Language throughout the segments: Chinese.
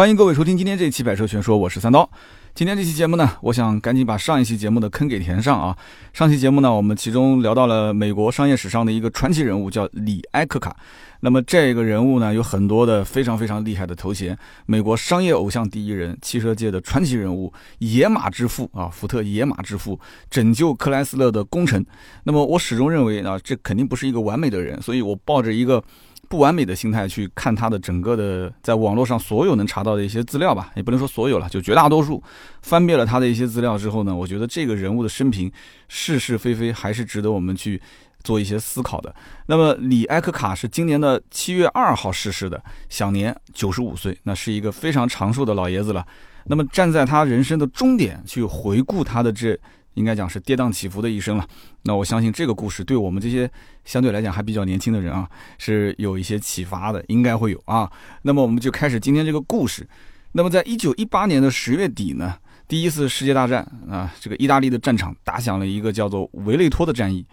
欢迎各位收听今天这一期《百车全说》，我是三刀。今天这期节目呢，我想赶紧把上一期节目的坑给填上啊。上期节目呢，我们其中聊到了美国商业史上的一个传奇人物，叫李埃克卡。那么这个人物呢，有很多的非常非常厉害的头衔：美国商业偶像第一人，汽车界的传奇人物，野马之父啊，福特野马之父，拯救克莱斯勒的功臣。那么我始终认为啊，这肯定不是一个完美的人，所以我抱着一个。不完美的心态去看他的整个的在网络上所有能查到的一些资料吧，也不能说所有了，就绝大多数翻遍了他的一些资料之后呢，我觉得这个人物的生平是是非非还是值得我们去做一些思考的。那么李埃克卡是今年的七月二号逝世的，享年九十五岁，那是一个非常长寿的老爷子了。那么站在他人生的终点去回顾他的这。应该讲是跌宕起伏的一生了。那我相信这个故事对我们这些相对来讲还比较年轻的人啊，是有一些启发的，应该会有啊。那么我们就开始今天这个故事。那么在一九一八年的十月底呢，第一次世界大战啊，这个意大利的战场打响了一个叫做维雷托的战役。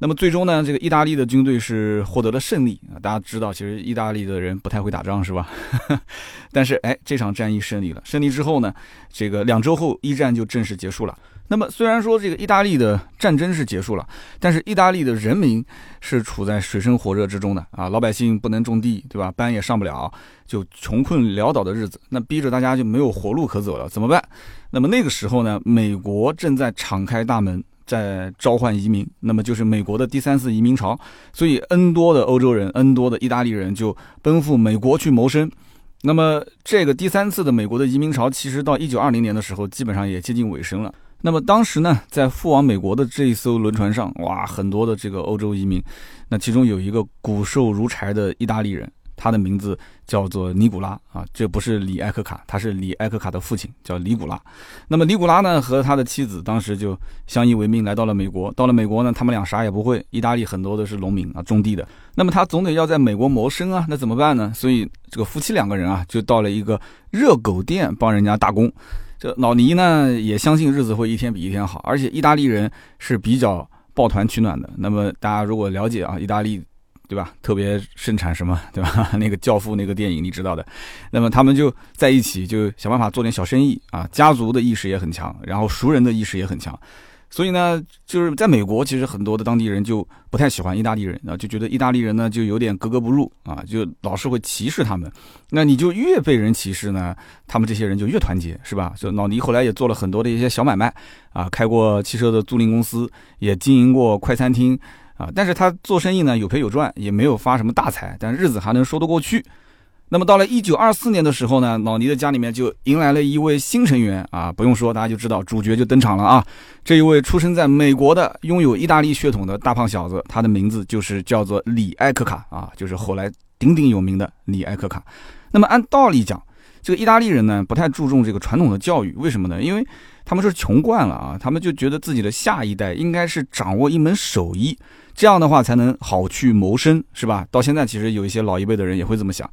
那么最终呢，这个意大利的军队是获得了胜利啊。大家知道，其实意大利的人不太会打仗，是吧？但是哎，这场战役胜利了。胜利之后呢，这个两周后一战就正式结束了。那么虽然说这个意大利的战争是结束了，但是意大利的人民是处在水深火热之中的啊，老百姓不能种地，对吧？班也上不了，就穷困潦倒的日子，那逼着大家就没有活路可走了，怎么办？那么那个时候呢，美国正在敞开大门，在召唤移民，那么就是美国的第三次移民潮，所以 N 多的欧洲人，N 多的意大利人就奔赴美国去谋生。那么这个第三次的美国的移民潮，其实到一九二零年的时候，基本上也接近尾声了。那么当时呢，在赴往美国的这一艘轮船上，哇，很多的这个欧洲移民，那其中有一个骨瘦如柴的意大利人，他的名字叫做尼古拉啊，这不是李埃克卡，他是李埃克卡的父亲，叫尼古拉。那么尼古拉呢，和他的妻子当时就相依为命，来到了美国。到了美国呢，他们俩啥也不会，意大利很多的是农民啊，种地的。那么他总得要在美国谋生啊，那怎么办呢？所以这个夫妻两个人啊，就到了一个热狗店帮人家打工。这老尼呢也相信日子会一天比一天好，而且意大利人是比较抱团取暖的。那么大家如果了解啊，意大利，对吧？特别盛产什么，对吧？那个教父那个电影你知道的。那么他们就在一起，就想办法做点小生意啊。家族的意识也很强，然后熟人的意识也很强。所以呢，就是在美国，其实很多的当地人就不太喜欢意大利人啊，就觉得意大利人呢就有点格格不入啊，就老是会歧视他们。那你就越被人歧视呢，他们这些人就越团结，是吧？就老尼后来也做了很多的一些小买卖啊，开过汽车的租赁公司，也经营过快餐厅啊。但是他做生意呢有赔有赚，也没有发什么大财，但日子还能说得过去。那么到了一九二四年的时候呢，老尼的家里面就迎来了一位新成员啊，不用说，大家就知道主角就登场了啊。这一位出生在美国的、拥有意大利血统的大胖小子，他的名字就是叫做李埃克卡啊，就是后来鼎鼎有名的李埃克卡。那么按道理讲，这个意大利人呢不太注重这个传统的教育，为什么呢？因为他们是穷惯了啊，他们就觉得自己的下一代应该是掌握一门手艺，这样的话才能好去谋生，是吧？到现在其实有一些老一辈的人也会这么想。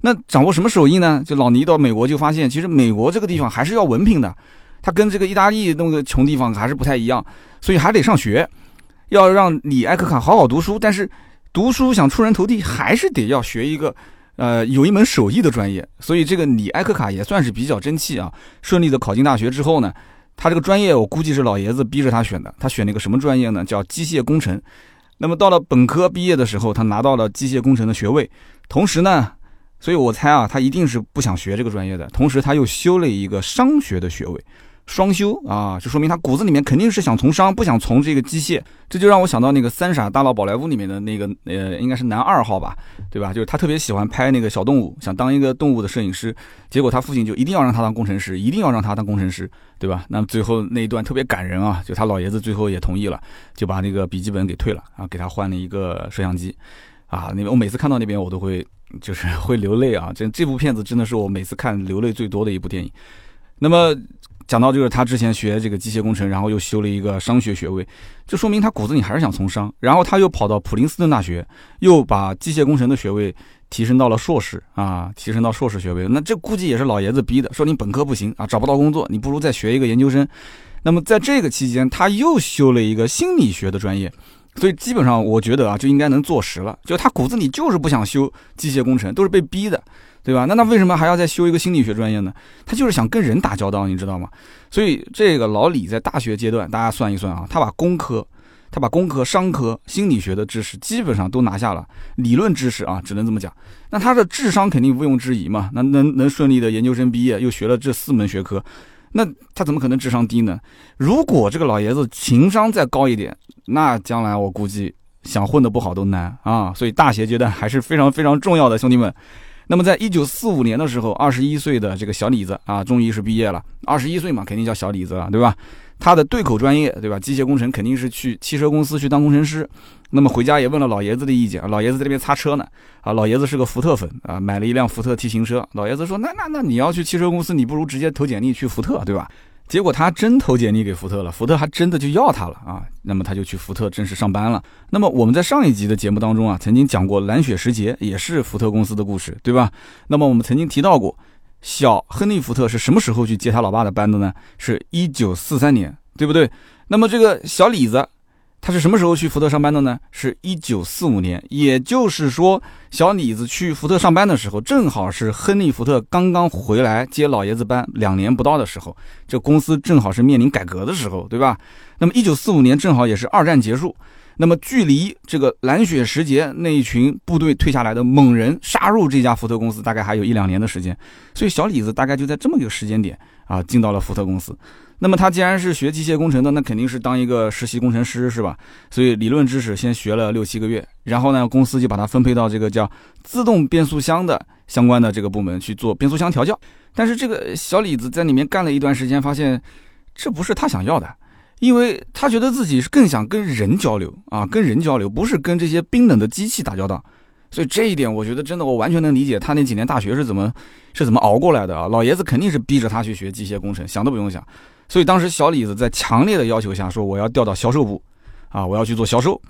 那掌握什么手艺呢？就老倪到美国就发现，其实美国这个地方还是要文凭的，他跟这个意大利那个穷地方还是不太一样，所以还得上学，要让李埃克卡好好读书。但是读书想出人头地，还是得要学一个，呃，有一门手艺的专业。所以这个李埃克卡也算是比较争气啊，顺利的考进大学之后呢，他这个专业我估计是老爷子逼着他选的，他选了一个什么专业呢？叫机械工程。那么到了本科毕业的时候，他拿到了机械工程的学位，同时呢。所以我猜啊，他一定是不想学这个专业的。同时，他又修了一个商学的学位，双修啊，就说明他骨子里面肯定是想从商，不想从这个机械。这就让我想到那个《三傻大闹宝莱坞》里面的那个呃，应该是男二号吧，对吧？就是他特别喜欢拍那个小动物，想当一个动物的摄影师。结果他父亲就一定要让他当工程师，一定要让他当工程师，对吧？那最后那一段特别感人啊，就他老爷子最后也同意了，就把那个笔记本给退了啊，给他换了一个摄像机。啊，那边我每次看到那边我都会。就是 会流泪啊！这这部片子真的是我每次看流泪最多的一部电影。那么讲到就是他之前学这个机械工程，然后又修了一个商学学位，就说明他骨子里还是想从商。然后他又跑到普林斯顿大学，又把机械工程的学位提升到了硕士啊，提升到硕士学位。那这估计也是老爷子逼的，说你本科不行啊，找不到工作，你不如再学一个研究生。那么在这个期间，他又修了一个心理学的专业。所以基本上，我觉得啊，就应该能坐实了。就他骨子里就是不想修机械工程，都是被逼的。对吧？那他为什么还要再修一个心理学专业呢？他就是想跟人打交道，你知道吗？所以这个老李在大学阶段，大家算一算啊，他把工科、他把工科、商科、心理学的知识基本上都拿下了，理论知识啊，只能这么讲。那他的智商肯定毋庸置疑嘛，那能能顺利的研究生毕业，又学了这四门学科，那他怎么可能智商低呢？如果这个老爷子情商再高一点，那将来我估计想混得不好都难啊。所以大学阶段还是非常非常重要的，兄弟们。那么，在一九四五年的时候，二十一岁的这个小李子啊，终于是毕业了。二十一岁嘛，肯定叫小李子了，对吧？他的对口专业，对吧？机械工程肯定是去汽车公司去当工程师。那么回家也问了老爷子的意见，老爷子在那边擦车呢。啊，老爷子是个福特粉啊，买了一辆福特 T 型车。老爷子说：“那那那你要去汽车公司，你不如直接投简历去福特，对吧？”结果他真投简历给福特了，福特还真的就要他了啊！那么他就去福特正式上班了。那么我们在上一集的节目当中啊，曾经讲过蓝雪时节也是福特公司的故事，对吧？那么我们曾经提到过，小亨利福特是什么时候去接他老爸的班的呢？是一九四三年，对不对？那么这个小李子。他是什么时候去福特上班的呢？是一九四五年，也就是说，小李子去福特上班的时候，正好是亨利·福特刚刚回来接老爷子班两年不到的时候，这公司正好是面临改革的时候，对吧？那么一九四五年正好也是二战结束，那么距离这个蓝雪时节那一群部队退下来的猛人杀入这家福特公司，大概还有一两年的时间，所以小李子大概就在这么一个时间点啊，进到了福特公司。那么他既然是学机械工程的，那肯定是当一个实习工程师，是吧？所以理论知识先学了六七个月，然后呢，公司就把他分配到这个叫自动变速箱的相关的这个部门去做变速箱调教。但是这个小李子在里面干了一段时间，发现这不是他想要的，因为他觉得自己是更想跟人交流啊，跟人交流，不是跟这些冰冷的机器打交道。所以这一点，我觉得真的，我完全能理解他那几年大学是怎么是怎么熬过来的啊！老爷子肯定是逼着他去学机械工程，想都不用想。所以当时小李子在强烈的要求下说：“我要调到销售部，啊，我要去做销售。”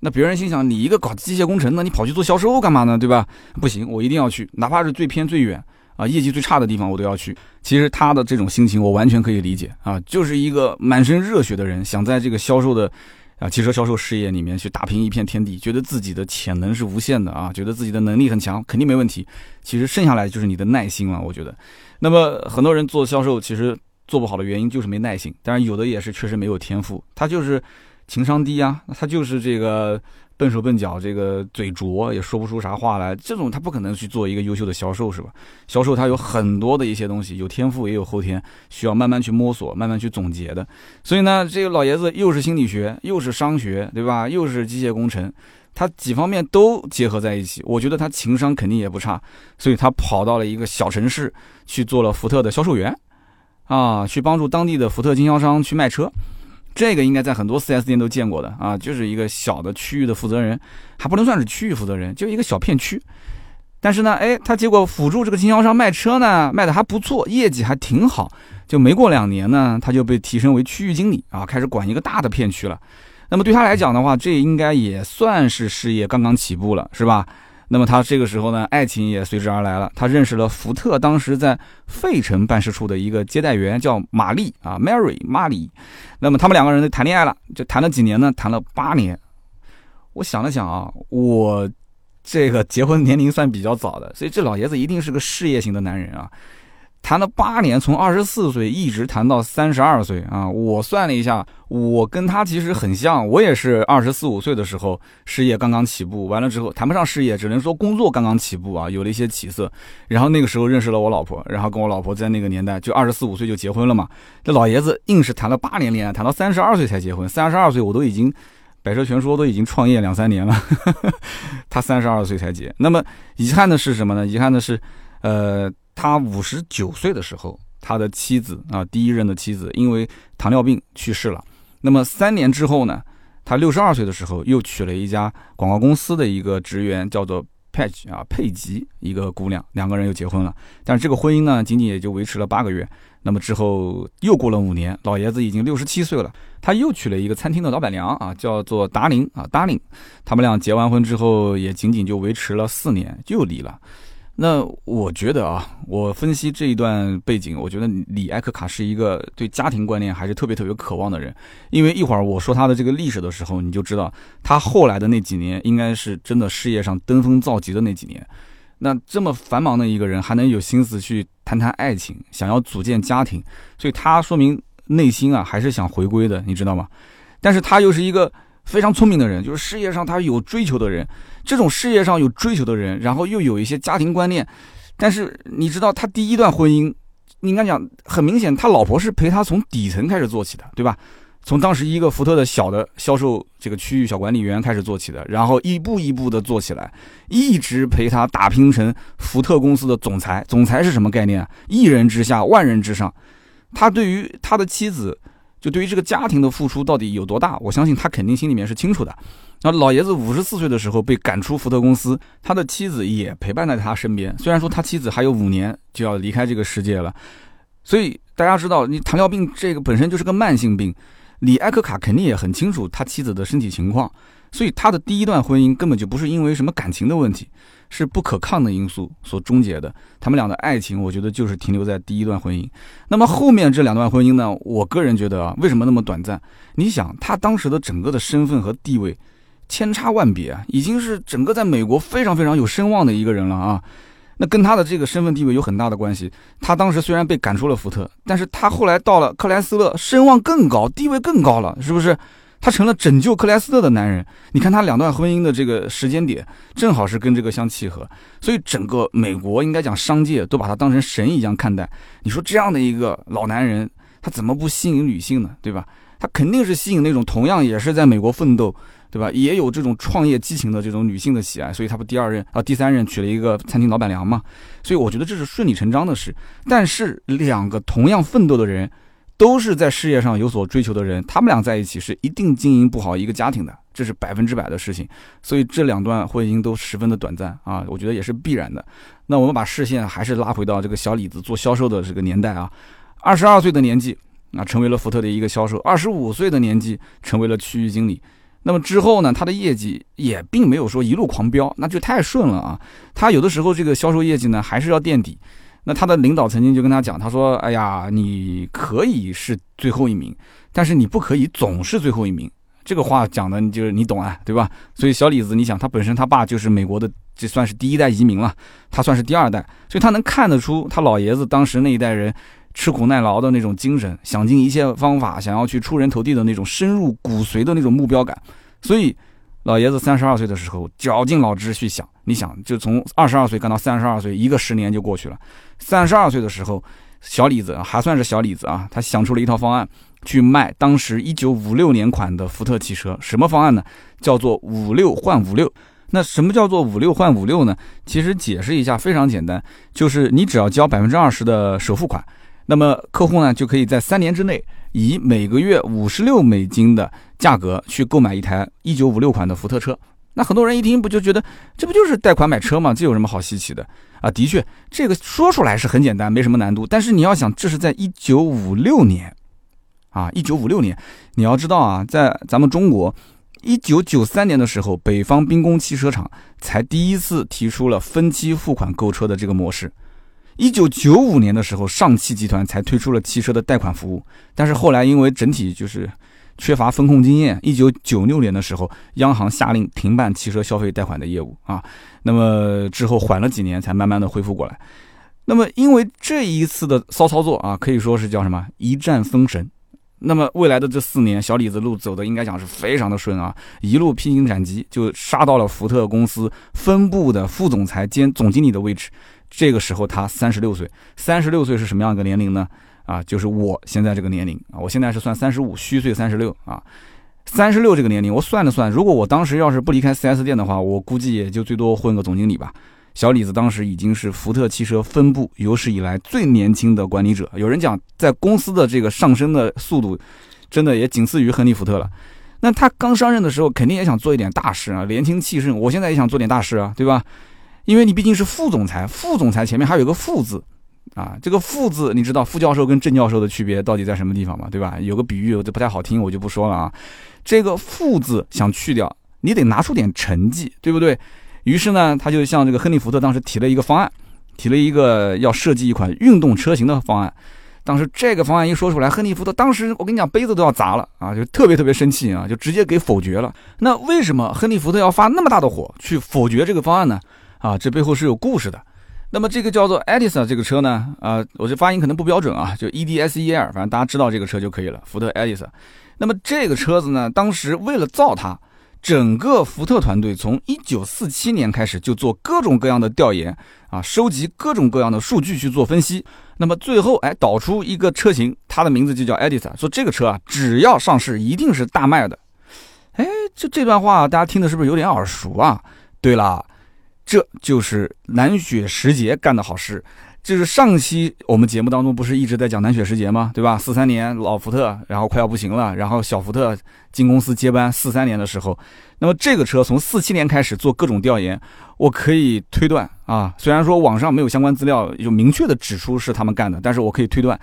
那别人心想：“你一个搞机械工程的，你跑去做销售干嘛呢？对吧？”不行，我一定要去，哪怕是最偏最远啊，业绩最差的地方我都要去。其实他的这种心情我完全可以理解啊，就是一个满身热血的人，想在这个销售的啊汽车销售事业里面去打拼一片天地，觉得自己的潜能是无限的啊，觉得自己的能力很强，肯定没问题。其实剩下来就是你的耐心了，我觉得。那么很多人做销售，其实。做不好的原因就是没耐心，当然有的也是确实没有天赋，他就是情商低啊，他就是这个笨手笨脚，这个嘴拙，也说不出啥话来，这种他不可能去做一个优秀的销售，是吧？销售他有很多的一些东西，有天赋也有后天，需要慢慢去摸索，慢慢去总结的。所以呢，这个老爷子又是心理学，又是商学，对吧？又是机械工程，他几方面都结合在一起，我觉得他情商肯定也不差，所以他跑到了一个小城市去做了福特的销售员。啊，去帮助当地的福特经销商去卖车，这个应该在很多 4S 店都见过的啊，就是一个小的区域的负责人，还不能算是区域负责人，就一个小片区。但是呢，哎，他结果辅助这个经销商卖车呢，卖的还不错，业绩还挺好。就没过两年呢，他就被提升为区域经理啊，开始管一个大的片区了。那么对他来讲的话，这应该也算是事业刚刚起步了，是吧？那么他这个时候呢，爱情也随之而来了。他认识了福特当时在费城办事处的一个接待员，叫玛丽啊，Mary 玛丽。那么他们两个人谈恋爱了，就谈了几年呢？谈了八年。我想了想啊，我这个结婚年龄算比较早的，所以这老爷子一定是个事业型的男人啊。谈了八年，从二十四岁一直谈到三十二岁啊！我算了一下，我跟他其实很像，我也是二十四五岁的时候事业刚刚起步，完了之后谈不上事业，只能说工作刚刚起步啊，有了一些起色。然后那个时候认识了我老婆，然后跟我老婆在那个年代就二十四五岁就结婚了嘛。这老爷子硬是谈了八年恋爱，谈到三十二岁才结婚。三十二岁我都已经百车全说都已经创业两三年了，他三十二岁才结。那么遗憾的是什么呢？遗憾的是，呃。他五十九岁的时候，他的妻子啊，第一任的妻子因为糖尿病去世了。那么三年之后呢，他六十二岁的时候又娶了一家广告公司的一个职员，叫做佩吉啊，佩吉一个姑娘，两个人又结婚了。但是这个婚姻呢，仅仅也就维持了八个月。那么之后又过了五年，老爷子已经六十七岁了，他又娶了一个餐厅的老板娘啊，叫做达林啊，达林。他们俩结完婚之后，也仅仅就维持了四年，就离了。那我觉得啊，我分析这一段背景，我觉得李艾克卡是一个对家庭观念还是特别特别渴望的人，因为一会儿我说他的这个历史的时候，你就知道他后来的那几年应该是真的事业上登峰造极的那几年。那这么繁忙的一个人，还能有心思去谈谈爱情，想要组建家庭，所以他说明内心啊还是想回归的，你知道吗？但是他又是一个非常聪明的人，就是事业上他有追求的人。这种事业上有追求的人，然后又有一些家庭观念，但是你知道他第一段婚姻，应该讲很明显，他老婆是陪他从底层开始做起的，对吧？从当时一个福特的小的销售这个区域小管理员开始做起的，然后一步一步的做起来，一直陪他打拼成福特公司的总裁。总裁是什么概念？一人之下，万人之上。他对于他的妻子，就对于这个家庭的付出到底有多大？我相信他肯定心里面是清楚的。那老爷子五十四岁的时候被赶出福特公司，他的妻子也陪伴在他身边。虽然说他妻子还有五年就要离开这个世界了，所以大家知道，你糖尿病这个本身就是个慢性病，李艾克卡肯定也很清楚他妻子的身体情况，所以他的第一段婚姻根本就不是因为什么感情的问题，是不可抗的因素所终结的。他们俩的爱情，我觉得就是停留在第一段婚姻。那么后面这两段婚姻呢？我个人觉得啊，为什么那么短暂？你想，他当时的整个的身份和地位。千差万别，已经是整个在美国非常非常有声望的一个人了啊。那跟他的这个身份地位有很大的关系。他当时虽然被赶出了福特，但是他后来到了克莱斯勒，声望更高，地位更高了，是不是？他成了拯救克莱斯勒的男人。你看他两段婚姻的这个时间点，正好是跟这个相契合，所以整个美国应该讲商界都把他当成神一样看待。你说这样的一个老男人，他怎么不吸引女性呢？对吧？他肯定是吸引那种同样也是在美国奋斗。对吧？也有这种创业激情的这种女性的喜爱，所以他不第二任啊，第三任娶了一个餐厅老板娘嘛。所以我觉得这是顺理成章的事。但是两个同样奋斗的人，都是在事业上有所追求的人，他们俩在一起是一定经营不好一个家庭的，这是百分之百的事情。所以这两段婚姻都十分的短暂啊，我觉得也是必然的。那我们把视线还是拉回到这个小李子做销售的这个年代啊，二十二岁的年纪啊，成为了福特的一个销售；二十五岁的年纪，成为了区域经理。那么之后呢，他的业绩也并没有说一路狂飙，那就太顺了啊。他有的时候这个销售业绩呢，还是要垫底。那他的领导曾经就跟他讲，他说：“哎呀，你可以是最后一名，但是你不可以总是最后一名。”这个话讲的，你就是你懂啊，对吧？所以小李子，你想他本身他爸就是美国的，这算是第一代移民了，他算是第二代，所以他能看得出他老爷子当时那一代人。吃苦耐劳的那种精神，想尽一切方法想要去出人头地的那种深入骨髓的那种目标感，所以老爷子三十二岁的时候绞尽脑汁去想，你想就从二十二岁干到三十二岁，一个十年就过去了。三十二岁的时候，小李子还算是小李子啊，他想出了一套方案去卖当时一九五六年款的福特汽车。什么方案呢？叫做五六换五六。那什么叫做五六换五六呢？其实解释一下非常简单，就是你只要交百分之二十的首付款。那么客户呢，就可以在三年之内，以每个月五十六美金的价格去购买一台一九五六款的福特车。那很多人一听，不就觉得这不就是贷款买车吗？这有什么好稀奇的啊？的确，这个说出来是很简单，没什么难度。但是你要想，这是在一九五六年，啊，一九五六年，你要知道啊，在咱们中国，一九九三年的时候，北方兵工汽车厂才第一次提出了分期付款购车的这个模式。一九九五年的时候，上汽集团才推出了汽车的贷款服务，但是后来因为整体就是缺乏风控经验，一九九六年的时候，央行下令停办汽车消费贷款的业务啊。那么之后缓了几年，才慢慢的恢复过来。那么因为这一次的骚操作啊，可以说是叫什么一战封神。那么未来的这四年，小李子路走的应该讲是非常的顺啊，一路披荆斩棘，就杀到了福特公司分部的副总裁兼总经理的位置。这个时候他三十六岁，三十六岁是什么样一个年龄呢？啊，就是我现在这个年龄啊，我现在是算三十五虚岁三十六啊，三十六这个年龄，我算了算，如果我当时要是不离开 4S 店的话，我估计也就最多混个总经理吧。小李子当时已经是福特汽车分部有史以来最年轻的管理者，有人讲在公司的这个上升的速度，真的也仅次于亨利福特了。那他刚上任的时候，肯定也想做一点大事啊，年轻气盛。我现在也想做点大事啊，对吧？因为你毕竟是副总裁，副总裁前面还有个副字，啊，这个副字你知道副教授跟正教授的区别到底在什么地方吗？对吧？有个比喻，这不太好听，我就不说了啊。这个副字想去掉，你得拿出点成绩，对不对？于是呢，他就向这个亨利福特当时提了一个方案，提了一个要设计一款运动车型的方案。当时这个方案一说出来，亨利福特当时我跟你讲杯子都要砸了啊，就特别特别生气啊，就直接给否决了。那为什么亨利福特要发那么大的火去否决这个方案呢？啊，这背后是有故事的。那么这个叫做 Edison 这个车呢，啊，我这发音可能不标准啊，就 E D S E L，反正大家知道这个车就可以了，福特 Edison。那么这个车子呢，当时为了造它，整个福特团队从1947年开始就做各种各样的调研啊，收集各种各样的数据去做分析。那么最后哎导出一个车型，它的名字就叫 Edison，说这个车啊，只要上市一定是大卖的。哎，就这段话大家听的是不是有点耳熟啊？对了。这就是南雪时节干的好事，就是上期我们节目当中不是一直在讲南雪时节吗？对吧？四三年老福特，然后快要不行了，然后小福特进公司接班。四三年的时候，那么这个车从四七年开始做各种调研，我可以推断啊，虽然说网上没有相关资料有明确的指出是他们干的，但是我可以推断，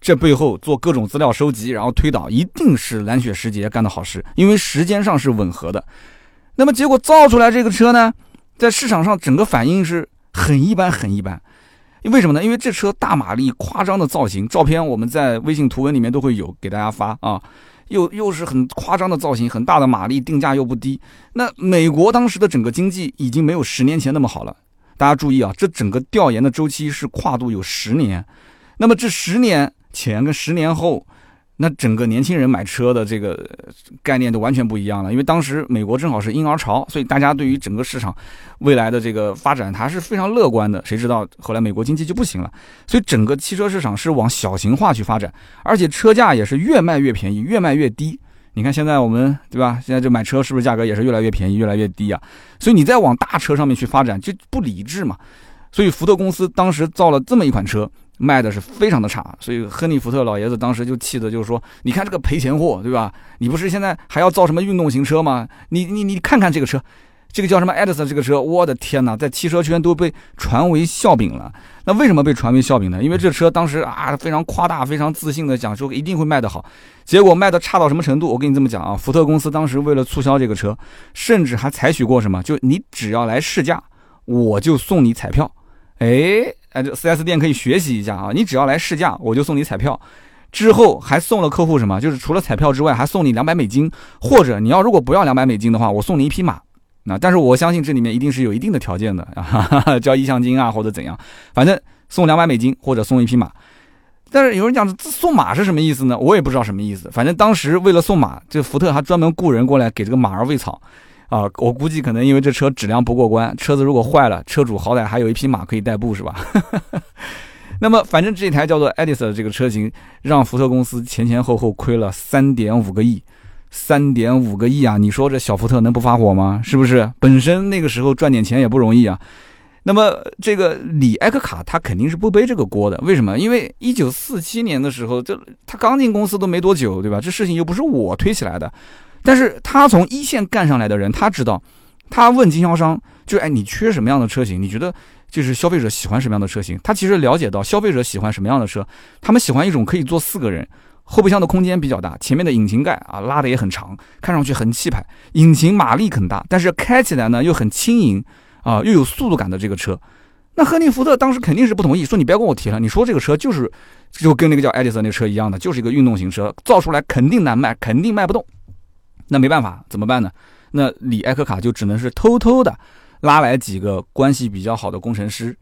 这背后做各种资料收集，然后推导，一定是蓝雪时节干的好事，因为时间上是吻合的。那么结果造出来这个车呢？在市场上，整个反应是很一般，很一般。为什么呢？因为这车大马力、夸张的造型，照片我们在微信图文里面都会有给大家发啊。又又是很夸张的造型，很大的马力，定价又不低。那美国当时的整个经济已经没有十年前那么好了。大家注意啊，这整个调研的周期是跨度有十年。那么这十年前跟十年后。那整个年轻人买车的这个概念都完全不一样了，因为当时美国正好是婴儿潮，所以大家对于整个市场未来的这个发展，它是非常乐观的。谁知道后来美国经济就不行了，所以整个汽车市场是往小型化去发展，而且车价也是越卖越便宜，越卖越低。你看现在我们对吧？现在就买车是不是价格也是越来越便宜，越来越低啊？所以你再往大车上面去发展就不理智嘛。所以福特公司当时造了这么一款车。卖的是非常的差，所以亨利·福特老爷子当时就气的，就是说，你看这个赔钱货，对吧？你不是现在还要造什么运动型车吗？你你你看看这个车，这个叫什么 Edison 这个车，我的天哪，在汽车圈都被传为笑柄了。那为什么被传为笑柄呢？因为这车当时啊非常夸大、非常自信的讲说一定会卖得好，结果卖的差到什么程度？我跟你这么讲啊，福特公司当时为了促销这个车，甚至还采取过什么？就你只要来试驾，我就送你彩票。哎，哎，这 4S 店可以学习一下啊！你只要来试驾，我就送你彩票。之后还送了客户什么？就是除了彩票之外，还送你两百美金，或者你要如果不要两百美金的话，我送你一匹马。那但是我相信这里面一定是有一定的条件的 啊，交意向金啊或者怎样，反正送两百美金或者送一匹马。但是有人讲送马是什么意思呢？我也不知道什么意思。反正当时为了送马，这福特还专门雇人过来给这个马儿喂草。啊，我估计可能因为这车质量不过关，车子如果坏了，车主好歹还有一匹马可以代步，是吧？那么反正这台叫做 Edison 这个车型，让福特公司前前后后亏了三点五个亿，三点五个亿啊！你说这小福特能不发火吗？是不是？本身那个时候赚点钱也不容易啊。那么这个李埃克卡他肯定是不背这个锅的，为什么？因为一九四七年的时候，这他刚进公司都没多久，对吧？这事情又不是我推起来的。但是他从一线干上来的人，他知道，他问经销商，就哎，你缺什么样的车型？你觉得就是消费者喜欢什么样的车型？他其实了解到消费者喜欢什么样的车，他们喜欢一种可以坐四个人，后备箱的空间比较大，前面的引擎盖啊拉的也很长，看上去很气派，引擎马力很大，但是开起来呢又很轻盈啊，又有速度感的这个车。那亨利福特当时肯定是不同意，说你不要跟我提了，你说这个车就是就跟那个叫爱迪生那个车一样的，就是一个运动型车，造出来肯定难卖，肯定卖不动。那没办法，怎么办呢？那李艾克卡就只能是偷偷的拉来几个关系比较好的工程师，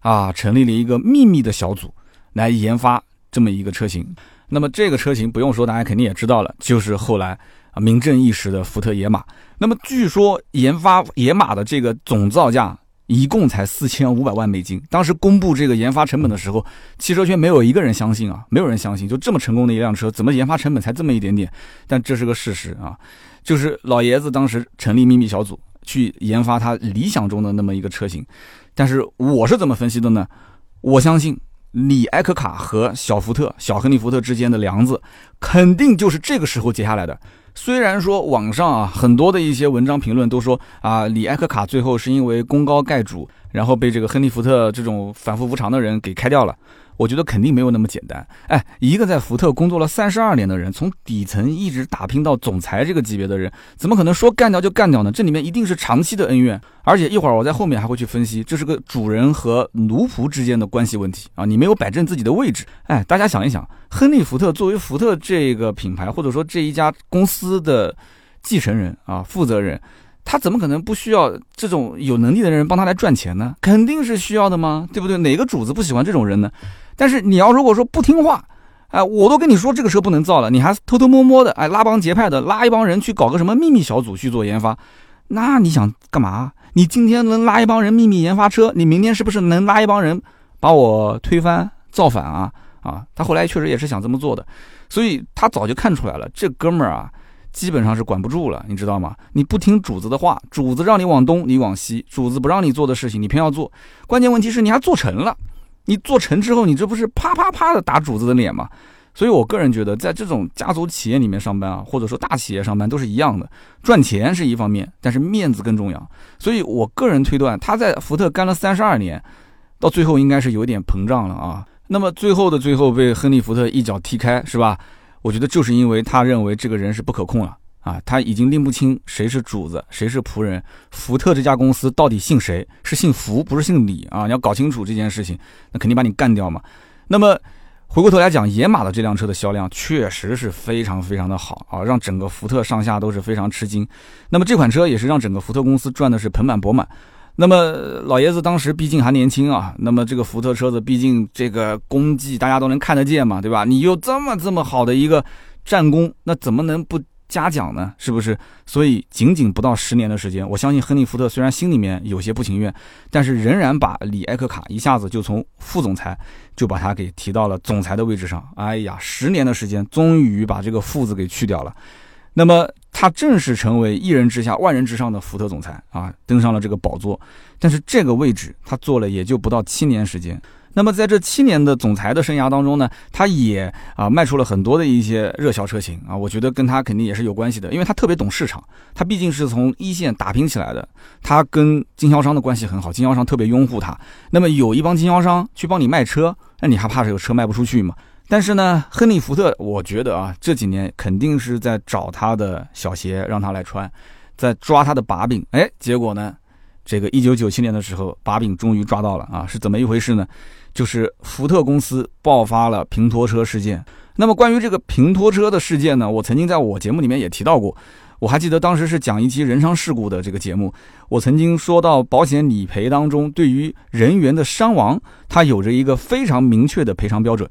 啊，成立了一个秘密的小组来研发这么一个车型。那么这个车型不用说，大家肯定也知道了，就是后来啊名正一时的福特野马。那么据说研发野马的这个总造价。一共才四千五百万美金。当时公布这个研发成本的时候，汽车圈没有一个人相信啊，没有人相信，就这么成功的一辆车，怎么研发成本才这么一点点？但这是个事实啊，就是老爷子当时成立秘密小组去研发他理想中的那么一个车型。但是我是怎么分析的呢？我相信李埃克卡和小福特、小亨利福特之间的梁子，肯定就是这个时候结下来的。虽然说网上啊很多的一些文章评论都说啊李埃克卡最后是因为功高盖主，然后被这个亨利福特这种反复无常的人给开掉了。我觉得肯定没有那么简单。哎，一个在福特工作了三十二年的人，从底层一直打拼到总裁这个级别的人，怎么可能说干掉就干掉呢？这里面一定是长期的恩怨。而且一会儿我在后面还会去分析，这是个主人和奴仆之间的关系问题啊！你没有摆正自己的位置。哎，大家想一想，亨利福特作为福特这个品牌或者说这一家公司的继承人啊，负责人。他怎么可能不需要这种有能力的人帮他来赚钱呢？肯定是需要的吗？对不对？哪个主子不喜欢这种人呢？但是你要如果说不听话，哎，我都跟你说这个车不能造了，你还偷偷摸摸的，哎，拉帮结派的拉一帮人去搞个什么秘密小组去做研发，那你想干嘛？你今天能拉一帮人秘密研发车，你明天是不是能拉一帮人把我推翻造反啊？啊，他后来确实也是想这么做的，所以他早就看出来了，这哥们儿啊。基本上是管不住了，你知道吗？你不听主子的话，主子让你往东，你往西；主子不让你做的事情，你偏要做。关键问题是你还做成了，你做成之后，你这不是啪啪啪的打主子的脸吗？所以我个人觉得，在这种家族企业里面上班啊，或者说大企业上班，都是一样的，赚钱是一方面，但是面子更重要。所以我个人推断，他在福特干了三十二年，到最后应该是有点膨胀了啊。那么最后的最后，被亨利·福特一脚踢开，是吧？我觉得就是因为他认为这个人是不可控了啊，他已经拎不清谁是主子，谁是仆人。福特这家公司到底姓谁？是姓福，不是姓李啊！你要搞清楚这件事情，那肯定把你干掉嘛。那么回过头来讲，野马的这辆车的销量确实是非常非常的好啊，让整个福特上下都是非常吃惊。那么这款车也是让整个福特公司赚的是盆满钵满。那么老爷子当时毕竟还年轻啊，那么这个福特车子毕竟这个功绩大家都能看得见嘛，对吧？你有这么这么好的一个战功，那怎么能不嘉奖呢？是不是？所以仅仅不到十年的时间，我相信亨利·福特虽然心里面有些不情愿，但是仍然把里埃克卡一下子就从副总裁就把他给提到了总裁的位置上。哎呀，十年的时间，终于把这个“副”字给去掉了。那么他正式成为一人之下万人之上的福特总裁啊，登上了这个宝座。但是这个位置他坐了也就不到七年时间。那么在这七年的总裁的生涯当中呢，他也啊卖出了很多的一些热销车型啊。我觉得跟他肯定也是有关系的，因为他特别懂市场，他毕竟是从一线打拼起来的，他跟经销商的关系很好，经销商特别拥护他。那么有一帮经销商去帮你卖车，那你还怕这个车卖不出去吗？但是呢，亨利·福特，我觉得啊，这几年肯定是在找他的小鞋让他来穿，在抓他的把柄。哎，结果呢，这个一九九七年的时候，把柄终于抓到了啊，是怎么一回事呢？就是福特公司爆发了平拖车事件。那么关于这个平拖车的事件呢，我曾经在我节目里面也提到过。我还记得当时是讲一期人伤事故的这个节目，我曾经说到保险理赔当中，对于人员的伤亡，它有着一个非常明确的赔偿标准。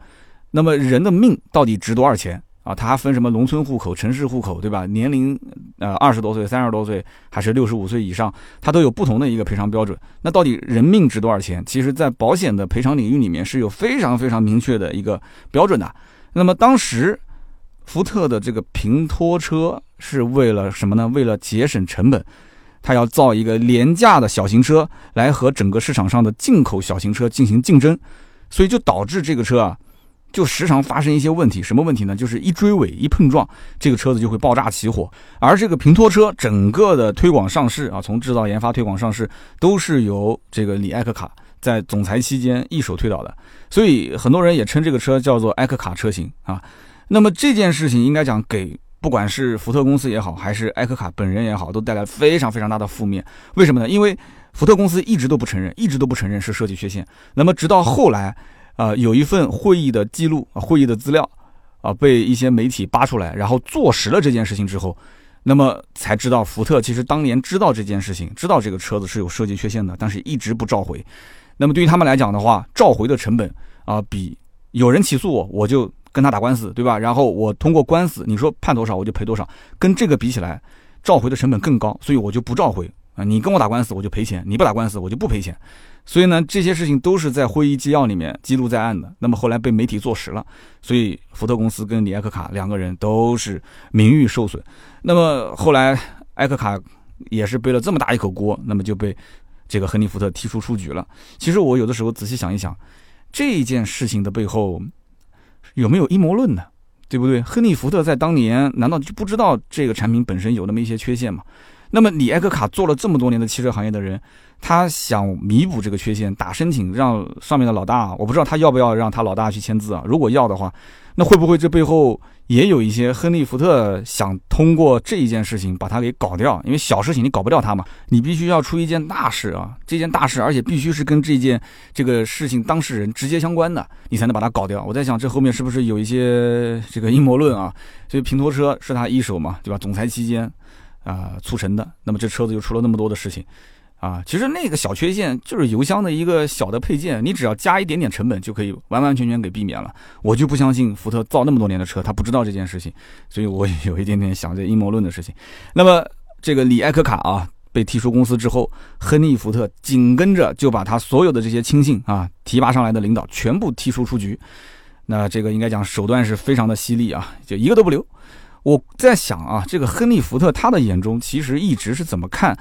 那么人的命到底值多少钱啊？它分什么农村户口、城市户口，对吧？年龄呃二十多岁、三十多岁还是六十五岁以上，它都有不同的一个赔偿标准。那到底人命值多少钱？其实，在保险的赔偿领域里面是有非常非常明确的一个标准的。那么当时福特的这个平拖车是为了什么呢？为了节省成本，它要造一个廉价的小型车来和整个市场上的进口小型车进行竞争，所以就导致这个车啊。就时常发生一些问题，什么问题呢？就是一追尾、一碰撞，这个车子就会爆炸起火。而这个平拖车整个的推广上市啊，从制造、研发、推广上市，都是由这个李艾克卡在总裁期间一手推导的。所以很多人也称这个车叫做艾克卡车型啊。那么这件事情应该讲给不管是福特公司也好，还是艾克卡本人也好，都带来非常非常大的负面。为什么呢？因为福特公司一直都不承认，一直都不承认是设计缺陷。那么直到后来。啊，有一份会议的记录啊，会议的资料啊，被一些媒体扒出来，然后坐实了这件事情之后，那么才知道福特其实当年知道这件事情，知道这个车子是有设计缺陷的，但是一直不召回。那么对于他们来讲的话，召回的成本啊，比有人起诉我，我就跟他打官司，对吧？然后我通过官司，你说判多少我就赔多少，跟这个比起来，召回的成本更高，所以我就不召回啊。你跟我打官司，我就赔钱；你不打官司，我就不赔钱。所以呢，这些事情都是在会议纪要里面记录在案的。那么后来被媒体坐实了，所以福特公司跟李艾克卡两个人都是名誉受损。那么后来艾克卡也是背了这么大一口锅，那么就被这个亨利福特踢出出局了。其实我有的时候仔细想一想，这件事情的背后有没有阴谋论呢？对不对？亨利福特在当年难道就不知道这个产品本身有那么一些缺陷吗？那么李艾克卡做了这么多年的汽车行业的人。他想弥补这个缺陷，打申请让上面的老大，我不知道他要不要让他老大去签字啊？如果要的话，那会不会这背后也有一些亨利·福特想通过这一件事情把他给搞掉？因为小事情你搞不掉他嘛，你必须要出一件大事啊！这件大事，而且必须是跟这件这个事情当事人直接相关的，你才能把它搞掉。我在想，这后面是不是有一些这个阴谋论啊？所以平拖车是他一手嘛，对吧？总裁期间。啊促成的。那么这车子就出了那么多的事情。啊，其实那个小缺陷就是油箱的一个小的配件，你只要加一点点成本就可以完完全全给避免了。我就不相信福特造那么多年的车，他不知道这件事情，所以我有一点点想这阴谋论的事情。那么这个李艾克卡啊被踢出公司之后，亨利福特紧跟着就把他所有的这些亲信啊提拔上来的领导全部踢出出局。那这个应该讲手段是非常的犀利啊，就一个都不留。我在想啊，这个亨利福特他的眼中其实一直是怎么看？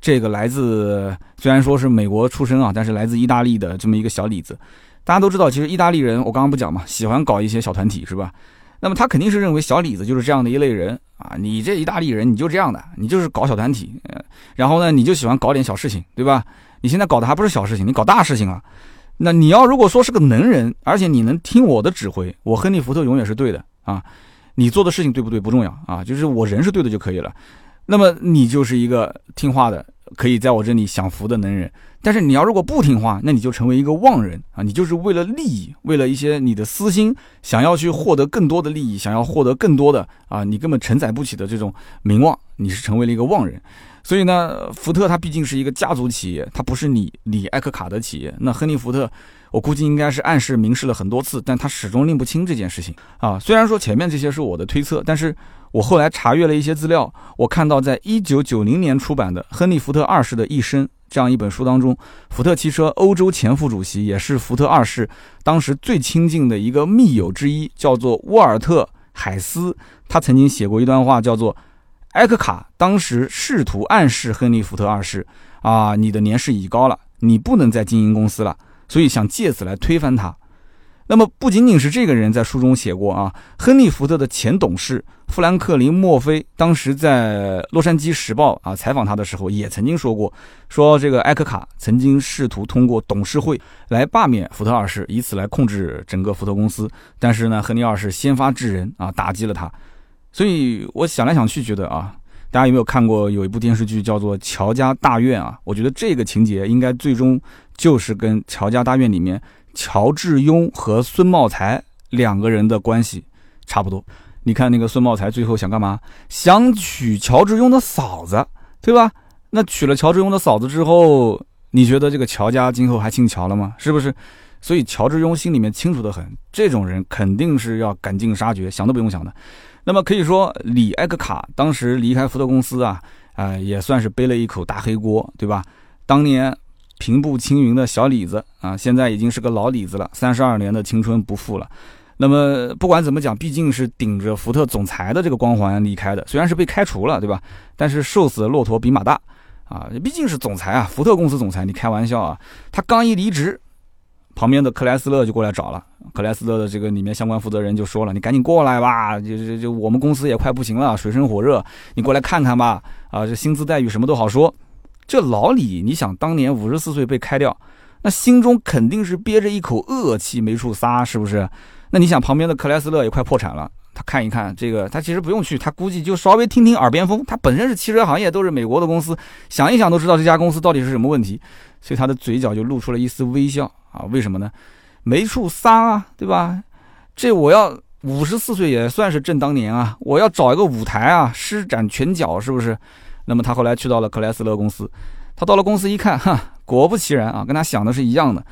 这个来自虽然说是美国出生啊，但是来自意大利的这么一个小李子，大家都知道，其实意大利人我刚刚不讲嘛，喜欢搞一些小团体是吧？那么他肯定是认为小李子就是这样的一类人啊，你这意大利人你就这样的，你就是搞小团体，然后呢你就喜欢搞点小事情，对吧？你现在搞的还不是小事情，你搞大事情了。那你要如果说是个能人，而且你能听我的指挥，我亨利福特永远是对的啊，你做的事情对不对不重要啊，就是我人是对的就可以了。那么你就是一个听话的，可以在我这里享福的能人。但是你要如果不听话，那你就成为一个妄人啊！你就是为了利益，为了一些你的私心，想要去获得更多的利益，想要获得更多的啊，你根本承载不起的这种名望，你是成为了一个妄人。所以呢，福特它毕竟是一个家族企业，它不是你李艾克卡的企业。那亨利福特。我估计应该是暗示明示了很多次，但他始终拎不清这件事情啊。虽然说前面这些是我的推测，但是我后来查阅了一些资料，我看到在一九九零年出版的《亨利·福特二世的一生》这样一本书当中，福特汽车欧洲前副主席，也是福特二世当时最亲近的一个密友之一，叫做沃尔特·海斯，他曾经写过一段话，叫做：“埃克卡当时试图暗示亨利·福特二世啊，你的年事已高了，你不能再经营公司了。”所以想借此来推翻他，那么不仅仅是这个人在书中写过啊，亨利福特的前董事富兰克林墨菲当时在洛杉矶时报啊采访他的时候也曾经说过，说这个埃克卡曾经试图通过董事会来罢免福特二世，以此来控制整个福特公司，但是呢，亨利二世先发制人啊，打击了他。所以我想来想去，觉得啊，大家有没有看过有一部电视剧叫做《乔家大院》啊？我觉得这个情节应该最终。就是跟乔家大院里面乔致庸和孙茂才两个人的关系差不多。你看那个孙茂才最后想干嘛？想娶乔致庸的嫂子，对吧？那娶了乔致庸的嫂子之后，你觉得这个乔家今后还姓乔了吗？是不是？所以乔致庸心里面清楚的很，这种人肯定是要赶尽杀绝，想都不用想的。那么可以说，李艾克卡当时离开福特公司啊，啊，也算是背了一口大黑锅，对吧？当年。平步青云的小李子啊，现在已经是个老李子了，三十二年的青春不复了。那么不管怎么讲，毕竟是顶着福特总裁的这个光环离开的，虽然是被开除了，对吧？但是瘦死的骆驼比马大啊，毕竟是总裁啊，福特公司总裁，你开玩笑啊？他刚一离职，旁边的克莱斯勒就过来找了，克莱斯勒的这个里面相关负责人就说了：“你赶紧过来吧，就就就我们公司也快不行了，水深火热，你过来看看吧。啊，这薪资待遇什么都好说。”这老李，你想当年五十四岁被开掉，那心中肯定是憋着一口恶气没处撒，是不是？那你想旁边的克莱斯勒也快破产了，他看一看这个，他其实不用去，他估计就稍微听听耳边风。他本身是汽车行业，都是美国的公司，想一想都知道这家公司到底是什么问题，所以他的嘴角就露出了一丝微笑啊。为什么呢？没处撒啊，对吧？这我要五十四岁也算是正当年啊，我要找一个舞台啊，施展拳脚，是不是？那么他后来去到了克莱斯勒公司，他到了公司一看，哈，果不其然啊，跟他想的是一样的，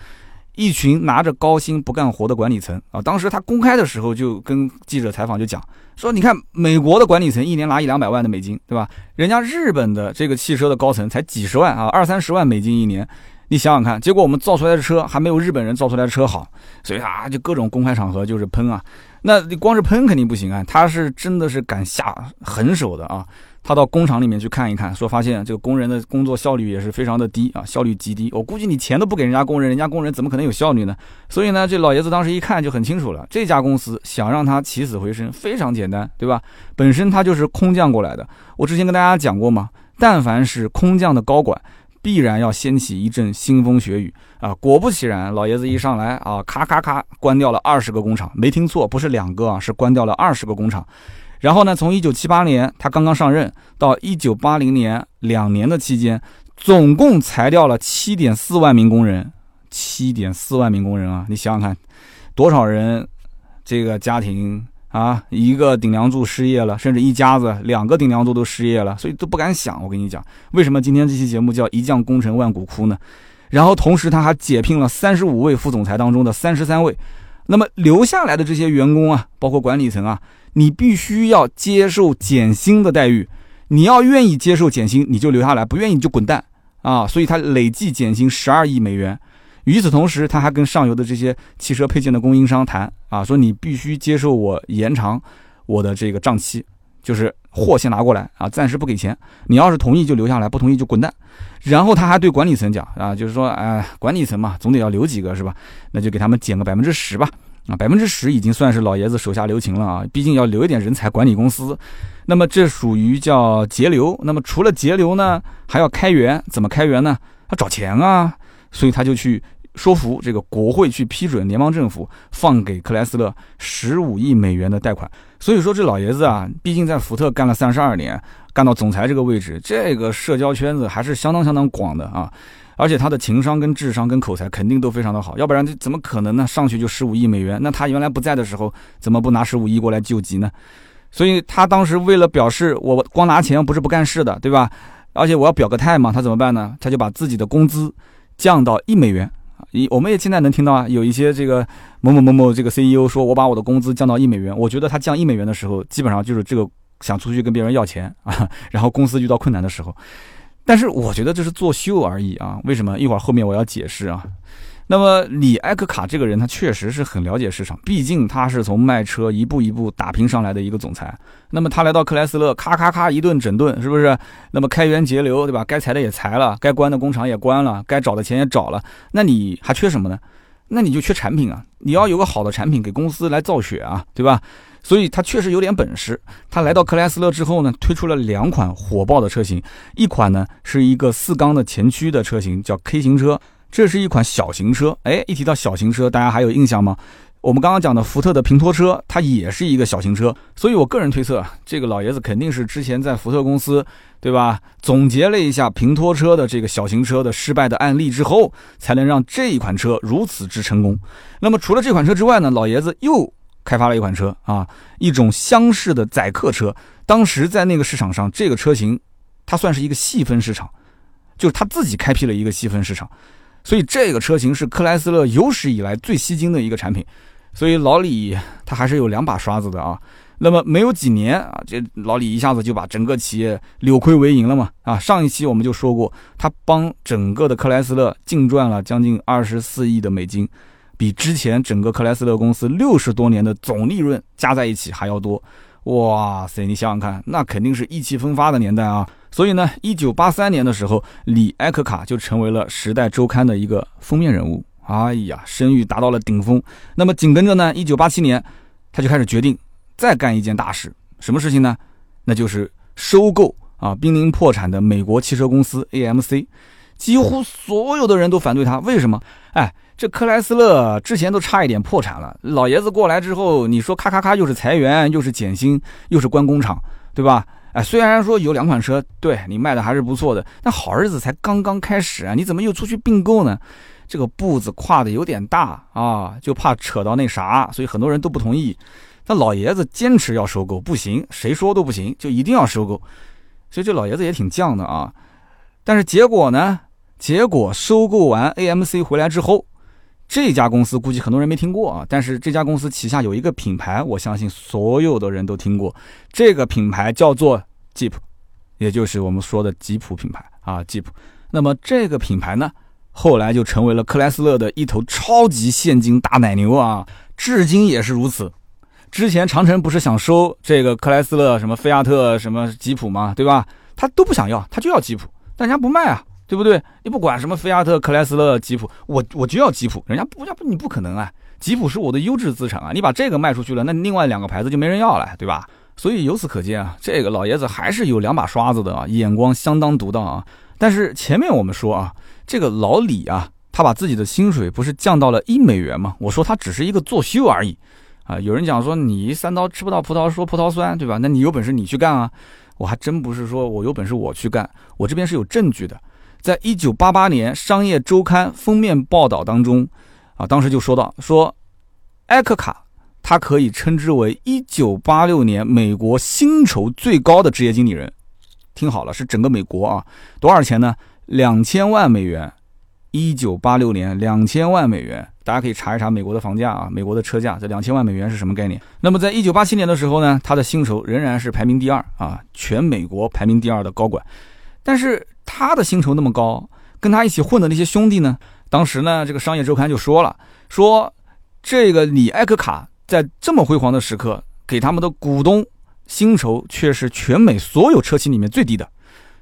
一群拿着高薪不干活的管理层啊。当时他公开的时候就跟记者采访就讲说，你看美国的管理层一年拿一两百万的美金，对吧？人家日本的这个汽车的高层才几十万啊，二三十万美金一年，你想想看，结果我们造出来的车还没有日本人造出来的车好，所以啊，就各种公开场合就是喷啊。那你光是喷肯定不行啊，他是真的是敢下狠手的啊。他到工厂里面去看一看，说发现这个工人的工作效率也是非常的低啊，效率极低。我估计你钱都不给人家工人，人家工人怎么可能有效率呢？所以呢，这老爷子当时一看就很清楚了，这家公司想让他起死回生非常简单，对吧？本身他就是空降过来的。我之前跟大家讲过嘛，但凡是空降的高管，必然要掀起一阵腥风血雨啊。果不其然，老爷子一上来啊，咔咔咔关掉了二十个工厂，没听错，不是两个啊，是关掉了二十个工厂。然后呢？从一九七八年他刚刚上任到一九八零年两年的期间，总共裁掉了七点四万名工人。七点四万名工人啊！你想想看，多少人这个家庭啊，一个顶梁柱失业了，甚至一家子两个顶梁柱都失业了，所以都不敢想。我跟你讲，为什么今天这期节目叫一将功成万骨枯呢？然后同时他还解聘了三十五位副总裁当中的三十三位，那么留下来的这些员工啊，包括管理层啊，你必须要接受减薪的待遇。你要愿意接受减薪，你就留下来；不愿意你就滚蛋啊！所以他累计减薪十二亿美元。与此同时，他还跟上游的这些汽车配件的供应商谈啊，说你必须接受我延长我的这个账期，就是货先拿过来啊，暂时不给钱。你要是同意就留下来，不同意就滚蛋。然后他还对管理层讲啊，就是说，哎，管理层嘛，总得要留几个是吧？那就给他们减个百分之十吧。啊，百分之十已经算是老爷子手下留情了啊，毕竟要留一点人才管理公司。那么这属于叫节流。那么除了节流呢，还要开源。怎么开源呢？他找钱啊，所以他就去说服这个国会去批准联邦政府放给克莱斯勒十五亿美元的贷款。所以说这老爷子啊，毕竟在福特干了三十二年，干到总裁这个位置，这个社交圈子还是相当相当广的啊。而且他的情商跟智商跟口才肯定都非常的好，要不然怎么可能呢？上去就十五亿美元，那他原来不在的时候，怎么不拿十五亿过来救急呢？所以他当时为了表示我光拿钱不是不干事的，对吧？而且我要表个态嘛，他怎么办呢？他就把自己的工资降到一美元。一我们也现在能听到啊，有一些这个某某某某这个 CEO 说，我把我的工资降到一美元。我觉得他降一美元的时候，基本上就是这个想出去跟别人要钱 啊，然后公司遇到困难的时候。但是我觉得这是作秀而已啊。为什么？一会儿后面我要解释啊。那么李埃克卡这个人，他确实是很了解市场，毕竟他是从卖车一步一步打拼上来的一个总裁。那么他来到克莱斯勒，咔咔咔一顿整顿，是不是？那么开源节流，对吧？该裁的也裁了，该关的工厂也关了，该找的钱也找了。那你还缺什么呢？那你就缺产品啊！你要有个好的产品给公司来造血啊，对吧？所以他确实有点本事。他来到克莱斯勒之后呢，推出了两款火爆的车型，一款呢是一个四缸的前驱的车型，叫 K 型车。这是一款小型车，哎，一提到小型车，大家还有印象吗？我们刚刚讲的福特的平拖车，它也是一个小型车，所以我个人推测，这个老爷子肯定是之前在福特公司，对吧？总结了一下平拖车的这个小型车的失败的案例之后，才能让这一款车如此之成功。那么除了这款车之外呢，老爷子又开发了一款车啊，一种厢式的载客车。当时在那个市场上，这个车型它算是一个细分市场，就是他自己开辟了一个细分市场。所以这个车型是克莱斯勒有史以来最吸睛的一个产品，所以老李他还是有两把刷子的啊。那么没有几年啊，这老李一下子就把整个企业扭亏为盈了嘛啊。上一期我们就说过，他帮整个的克莱斯勒净赚了将近二十四亿的美金，比之前整个克莱斯勒公司六十多年的总利润加在一起还要多。哇塞，你想想看，那肯定是意气风发的年代啊！所以呢，一九八三年的时候，李埃克卡就成为了《时代周刊》的一个封面人物。哎呀，声誉达到了顶峰。那么紧跟着呢，一九八七年，他就开始决定再干一件大事。什么事情呢？那就是收购啊濒临破产的美国汽车公司 AMC。几乎所有的人都反对他，为什么？哎。这克莱斯勒之前都差一点破产了，老爷子过来之后，你说咔咔咔又是裁员，又是减薪，又是关工厂，对吧？哎，虽然说有两款车，对你卖的还是不错的，但好日子才刚刚开始啊，你怎么又出去并购呢？这个步子跨的有点大啊，就怕扯到那啥，所以很多人都不同意。那老爷子坚持要收购，不行，谁说都不行，就一定要收购。所以这老爷子也挺犟的啊。但是结果呢？结果收购完 AMC 回来之后。这家公司估计很多人没听过啊，但是这家公司旗下有一个品牌，我相信所有的人都听过。这个品牌叫做 Jeep，也就是我们说的吉普品牌啊，Jeep。那么这个品牌呢，后来就成为了克莱斯勒的一头超级现金大奶牛啊，至今也是如此。之前长城不是想收这个克莱斯勒什么菲亚特什么吉普吗？对吧？他都不想要，他就要吉普，但人家不卖啊。对不对？你不管什么菲亚特、克莱斯勒、吉普，我我就要吉普，人家不要不你不可能啊！吉普是我的优质资产啊！你把这个卖出去了，那另外两个牌子就没人要了，对吧？所以由此可见啊，这个老爷子还是有两把刷子的啊，眼光相当独到啊。但是前面我们说啊，这个老李啊，他把自己的薪水不是降到了一美元吗？我说他只是一个作秀而已啊。有人讲说你三刀吃不到葡萄说葡萄酸，对吧？那你有本事你去干啊！我还真不是说我有本事我去干，我这边是有证据的。在一九八八年《商业周刊》封面报道当中，啊，当时就说到说，埃克卡他可以称之为一九八六年美国薪酬最高的职业经理人。听好了，是整个美国啊，多少钱呢？两千万美元。一九八六年，两千万美元。大家可以查一查美国的房价啊，美国的车价，这两千万美元是什么概念？那么在一九八七年的时候呢，他的薪酬仍然是排名第二啊，全美国排名第二的高管。但是他的薪酬那么高，跟他一起混的那些兄弟呢？当时呢，这个商业周刊就说了，说这个李艾克卡在这么辉煌的时刻，给他们的股东薪酬却是全美所有车企里面最低的。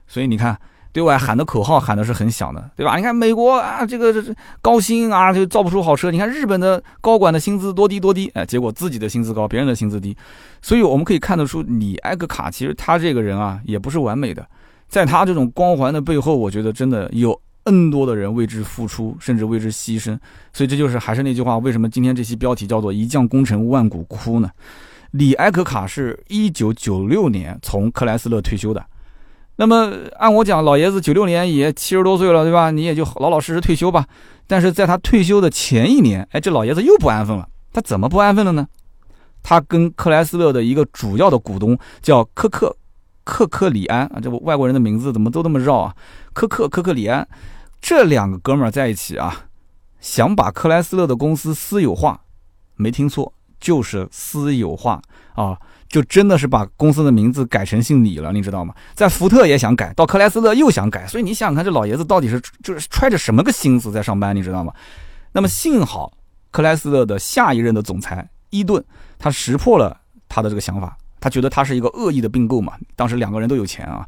所以你看。对外喊的口号喊的是很响的，对吧？你看美国啊，这个这这高薪啊，就造不出好车。你看日本的高管的薪资多低多低，哎，结果自己的薪资高，别人的薪资低。所以我们可以看得出，李埃克卡其实他这个人啊，也不是完美的。在他这种光环的背后，我觉得真的有 N 多的人为之付出，甚至为之牺牲。所以这就是还是那句话，为什么今天这期标题叫做“一将功成万骨枯”呢？李埃克卡是一九九六年从克莱斯勒退休的。那么按我讲，老爷子九六年也七十多岁了，对吧？你也就老老实实退休吧。但是在他退休的前一年，哎，这老爷子又不安分了。他怎么不安分了呢？他跟克莱斯勒的一个主要的股东叫科克克克里安啊，这外国人的名字怎么都那么绕啊？科克科克里安，这两个哥们儿在一起啊，想把克莱斯勒的公司私有化，没听错，就是私有化啊。就真的是把公司的名字改成姓李了，你知道吗？在福特也想改，到克莱斯勒又想改，所以你想想看，这老爷子到底是就是揣着什么个心思在上班，你知道吗？那么幸好克莱斯勒的下一任的总裁伊顿，他识破了他的这个想法，他觉得他是一个恶意的并购嘛。当时两个人都有钱啊，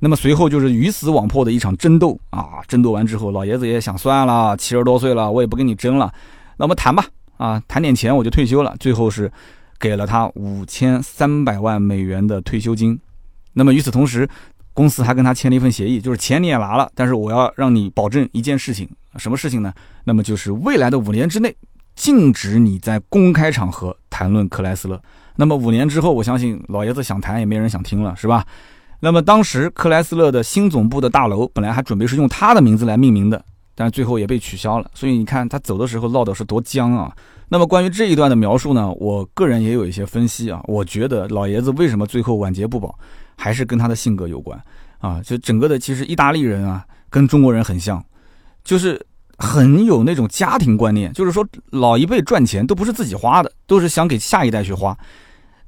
那么随后就是鱼死网破的一场争斗啊。争斗完之后，老爷子也想算了，七十多岁了，我也不跟你争了，那我们谈吧，啊，谈点钱我就退休了。最后是。给了他五千三百万美元的退休金，那么与此同时，公司还跟他签了一份协议，就是钱你也拿了，但是我要让你保证一件事情，什么事情呢？那么就是未来的五年之内，禁止你在公开场合谈论克莱斯勒。那么五年之后，我相信老爷子想谈也没人想听了，是吧？那么当时克莱斯勒的新总部的大楼本来还准备是用他的名字来命名的，但最后也被取消了。所以你看他走的时候闹的是多僵啊！那么关于这一段的描述呢，我个人也有一些分析啊。我觉得老爷子为什么最后晚节不保，还是跟他的性格有关啊。就整个的，其实意大利人啊，跟中国人很像，就是很有那种家庭观念，就是说老一辈赚钱都不是自己花的，都是想给下一代去花。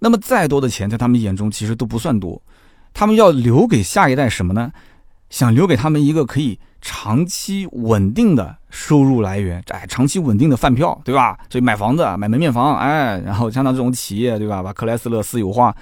那么再多的钱在他们眼中其实都不算多，他们要留给下一代什么呢？想留给他们一个可以。长期稳定的收入来源，哎，长期稳定的饭票，对吧？所以买房子、买门面房，哎，然后像他这种企业，对吧？把克莱斯勒私有化，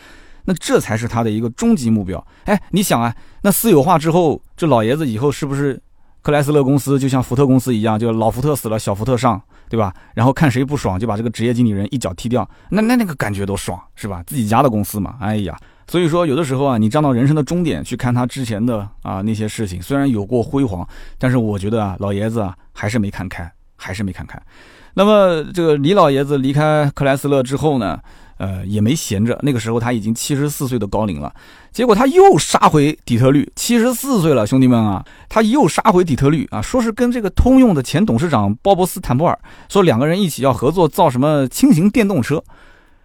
那这才是他的一个终极目标。哎，你想啊，那私有化之后，这老爷子以后是不是克莱斯勒公司就像福特公司一样，就老福特死了，小福特上，对吧？然后看谁不爽，就把这个职业经理人一脚踢掉，那那那个感觉多爽，是吧？自己家的公司嘛，哎呀。所以说，有的时候啊，你站到人生的终点去看他之前的啊那些事情，虽然有过辉煌，但是我觉得啊，老爷子啊还是没看开，还是没看开。那么这个李老爷子离开克莱斯勒之后呢，呃，也没闲着。那个时候他已经七十四岁的高龄了，结果他又杀回底特律，七十四岁了，兄弟们啊，他又杀回底特律啊，说是跟这个通用的前董事长鲍勃斯坦布尔说两个人一起要合作造什么轻型电动车。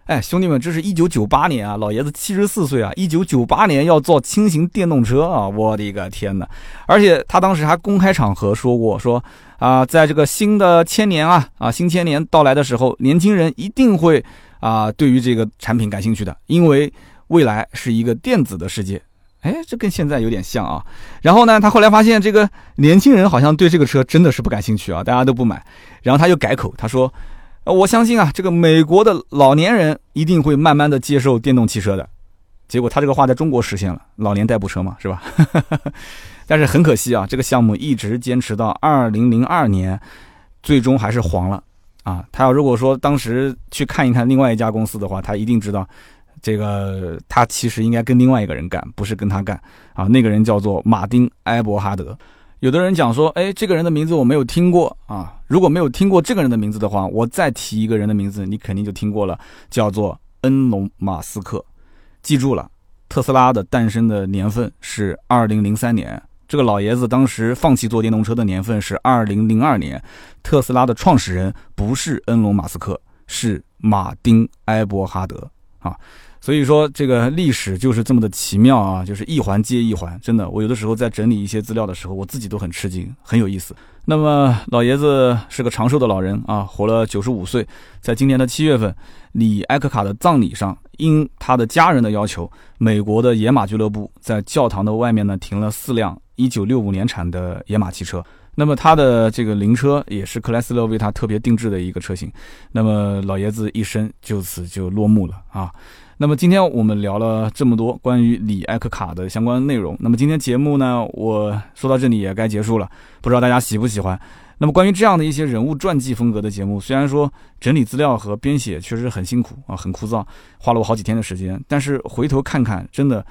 哎，兄弟们，这是一九九八年啊，老爷子七十四岁啊，一九九八年要造轻型电动车啊，我的个天哪！而且他当时还公开场合说过，说啊，在这个新的千年啊啊新千年到来的时候，年轻人一定会啊对于这个产品感兴趣的，因为未来是一个电子的世界。哎，这跟现在有点像啊。然后呢，他后来发现这个年轻人好像对这个车真的是不感兴趣啊，大家都不买。然后他又改口，他说。我相信啊，这个美国的老年人一定会慢慢的接受电动汽车的。结果他这个话在中国实现了，老年代步车嘛，是吧？但是很可惜啊，这个项目一直坚持到二零零二年，最终还是黄了啊。他要如果说当时去看一看另外一家公司的话，他一定知道，这个他其实应该跟另外一个人干，不是跟他干啊。那个人叫做马丁埃伯哈德。有的人讲说，哎，这个人的名字我没有听过啊。如果没有听过这个人的名字的话，我再提一个人的名字，你肯定就听过了，叫做恩隆·马斯克。记住了，特斯拉的诞生的年份是二零零三年，这个老爷子当时放弃做电动车的年份是二零零二年。特斯拉的创始人不是恩隆·马斯克，是马丁·埃伯哈德啊。所以说，这个历史就是这么的奇妙啊，就是一环接一环。真的，我有的时候在整理一些资料的时候，我自己都很吃惊，很有意思。那么，老爷子是个长寿的老人啊，活了九十五岁。在今年的七月份，李埃克卡的葬礼上，因他的家人的要求，美国的野马俱乐部在教堂的外面呢停了四辆一九六五年产的野马汽车。那么他的这个灵车也是克莱斯勒为他特别定制的一个车型。那么老爷子一生就此就落幕了啊。那么今天我们聊了这么多关于李艾克卡的相关内容。那么今天节目呢，我说到这里也该结束了，不知道大家喜不喜欢。那么关于这样的一些人物传记风格的节目，虽然说整理资料和编写确实很辛苦啊，很枯燥，花了我好几天的时间，但是回头看看，真的，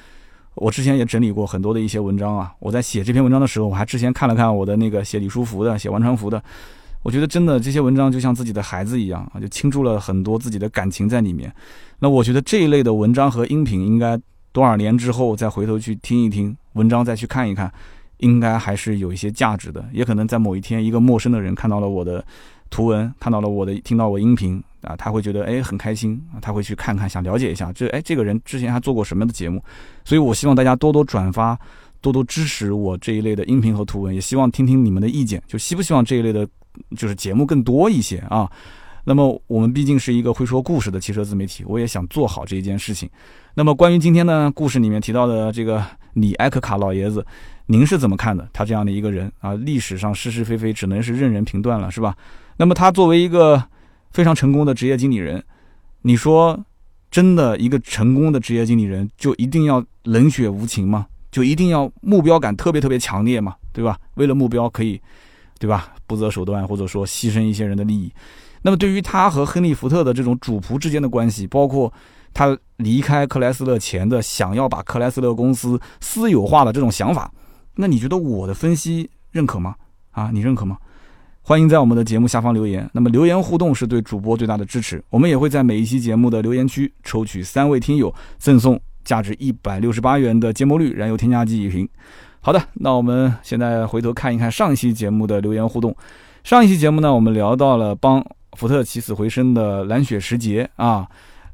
我之前也整理过很多的一些文章啊。我在写这篇文章的时候，我还之前看了看我的那个写李书福的、写王传福的。我觉得真的这些文章就像自己的孩子一样啊，就倾注了很多自己的感情在里面。那我觉得这一类的文章和音频，应该多少年之后再回头去听一听，文章再去看一看，应该还是有一些价值的。也可能在某一天，一个陌生的人看到了我的图文，看到了我的听到我音频啊，他会觉得哎很开心啊，他会去看看，想了解一下这哎这个人之前还做过什么样的节目。所以我希望大家多多转发，多多支持我这一类的音频和图文，也希望听听你们的意见，就希不希望这一类的。就是节目更多一些啊，那么我们毕竟是一个会说故事的汽车自媒体，我也想做好这一件事情。那么关于今天呢故事里面提到的这个李埃克卡老爷子，您是怎么看的？他这样的一个人啊，历史上是是非非只能是任人评断了，是吧？那么他作为一个非常成功的职业经理人，你说真的一个成功的职业经理人就一定要冷血无情吗？就一定要目标感特别特别强烈吗？对吧？为了目标可以。对吧？不择手段，或者说牺牲一些人的利益。那么，对于他和亨利·福特的这种主仆之间的关系，包括他离开克莱斯勒前的想要把克莱斯勒公司私有化的这种想法，那你觉得我的分析认可吗？啊，你认可吗？欢迎在我们的节目下方留言。那么，留言互动是对主播最大的支持。我们也会在每一期节目的留言区抽取三位听友，赠送价值一百六十八元的芥末绿燃油添加剂一瓶。好的，那我们现在回头看一看上一期节目的留言互动。上一期节目呢，我们聊到了帮福特起死回生的蓝雪时节啊。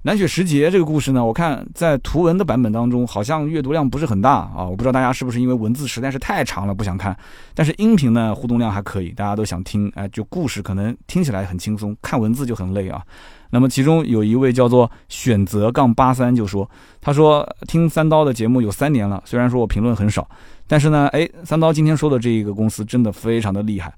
南雪时节这个故事呢，我看在图文的版本当中好像阅读量不是很大啊。我不知道大家是不是因为文字实在是太长了不想看，但是音频呢互动量还可以，大家都想听。哎，就故事可能听起来很轻松，看文字就很累啊。那么其中有一位叫做选择杠八三就说，他说听三刀的节目有三年了，虽然说我评论很少，但是呢，哎，三刀今天说的这一个公司真的非常的厉害。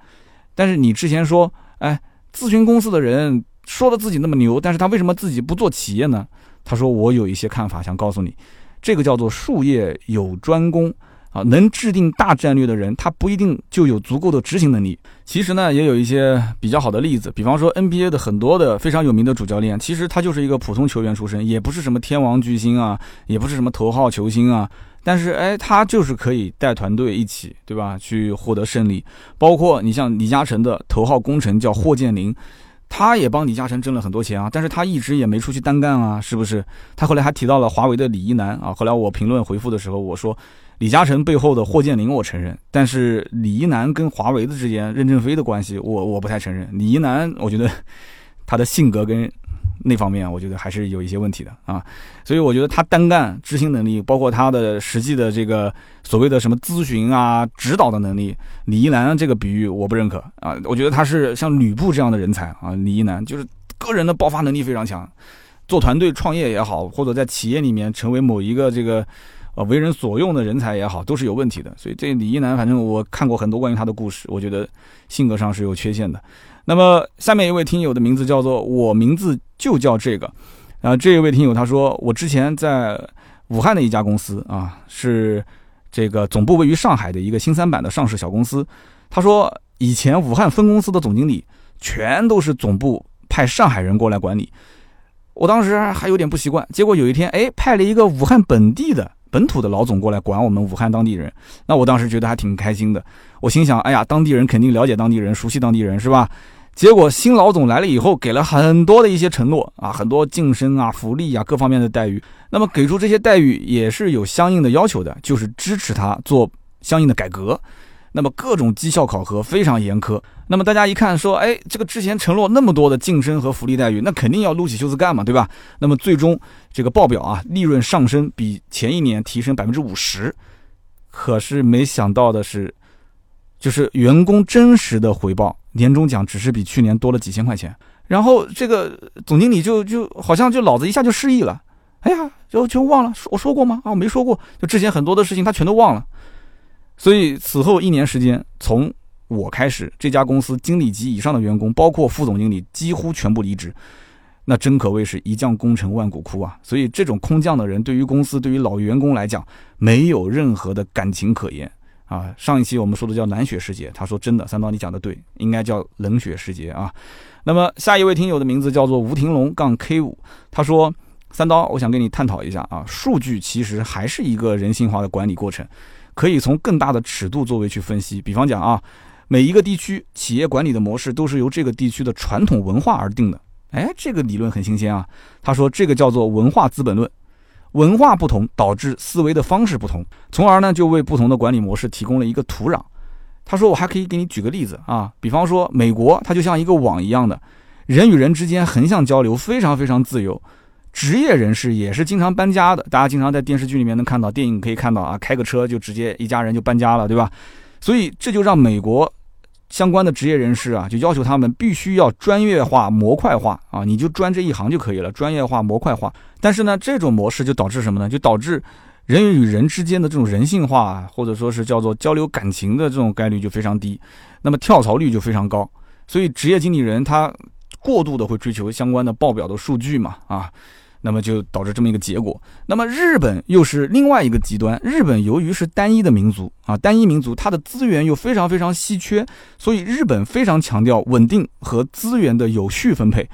但是你之前说，哎，咨询公司的人说的自己那么牛，但是他为什么自己不做企业呢？他说我有一些看法想告诉你，这个叫做术业有专攻。啊，能制定大战略的人，他不一定就有足够的执行能力。其实呢，也有一些比较好的例子，比方说 NBA 的很多的非常有名的主教练，其实他就是一个普通球员出身，也不是什么天王巨星啊，也不是什么头号球星啊，但是哎，他就是可以带团队一起，对吧？去获得胜利。包括你像李嘉诚的头号功臣叫霍建林，他也帮李嘉诚挣了很多钱啊，但是他一直也没出去单干啊，是不是？他后来还提到了华为的李一男啊，后来我评论回复的时候，我说。李嘉诚背后的霍建林，我承认，但是李一男跟华为的之间，任正非的关系，我我不太承认。李一男，我觉得他的性格跟那方面，我觉得还是有一些问题的啊。所以我觉得他单干执行能力，包括他的实际的这个所谓的什么咨询啊、指导的能力，李一男这个比喻我不认可啊。我觉得他是像吕布这样的人才啊。李一男就是个人的爆发能力非常强，做团队创业也好，或者在企业里面成为某一个这个。呃，为人所用的人才也好，都是有问题的。所以这李一男，反正我看过很多关于他的故事，我觉得性格上是有缺陷的。那么下面一位听友的名字叫做我名字就叫这个，啊，这一位听友他说，我之前在武汉的一家公司啊，是这个总部位于上海的一个新三板的上市小公司。他说以前武汉分公司的总经理全都是总部派上海人过来管理，我当时还有点不习惯。结果有一天，哎，派了一个武汉本地的。本土的老总过来管我们武汉当地人，那我当时觉得还挺开心的。我心想，哎呀，当地人肯定了解当地人，熟悉当地人，是吧？结果新老总来了以后，给了很多的一些承诺啊，很多晋升啊、福利啊各方面的待遇。那么给出这些待遇也是有相应的要求的，就是支持他做相应的改革。那么各种绩效考核非常严苛。那么大家一看说，哎，这个之前承诺那么多的晋升和福利待遇，那肯定要撸起袖子干嘛，对吧？那么最终这个报表啊，利润上升比前一年提升百分之五十，可是没想到的是，就是员工真实的回报，年终奖只是比去年多了几千块钱。然后这个总经理就就好像就脑子一下就失忆了，哎呀，就全忘了，我说过吗？啊，我没说过，就之前很多的事情他全都忘了。所以此后一年时间，从我开始，这家公司经理级以上的员工，包括副总经理，几乎全部离职。那真可谓是一将功成万骨枯啊！所以这种空降的人，对于公司、对于老员工来讲，没有任何的感情可言啊。上一期我们说的叫冷血时节，他说真的，三刀你讲的对，应该叫冷血时节啊。那么下一位听友的名字叫做吴廷龙杠 K 五，他说三刀，我想跟你探讨一下啊，数据其实还是一个人性化的管理过程，可以从更大的尺度作为去分析，比方讲啊。每一个地区企业管理的模式都是由这个地区的传统文化而定的。哎，这个理论很新鲜啊。他说这个叫做文化资本论，文化不同导致思维的方式不同，从而呢就为不同的管理模式提供了一个土壤。他说我还可以给你举个例子啊，比方说美国，它就像一个网一样的，人与人之间横向交流非常非常自由，职业人士也是经常搬家的。大家经常在电视剧里面能看到，电影可以看到啊，开个车就直接一家人就搬家了，对吧？所以这就让美国。相关的职业人士啊，就要求他们必须要专业化、模块化啊，你就专这一行就可以了，专业化、模块化。但是呢，这种模式就导致什么呢？就导致人与人之间的这种人性化，或者说是叫做交流感情的这种概率就非常低，那么跳槽率就非常高。所以职业经理人他过度的会追求相关的报表的数据嘛啊。那么就导致这么一个结果。那么日本又是另外一个极端。日本由于是单一的民族啊，单一民族，它的资源又非常非常稀缺，所以日本非常强调稳定和资源的有序分配，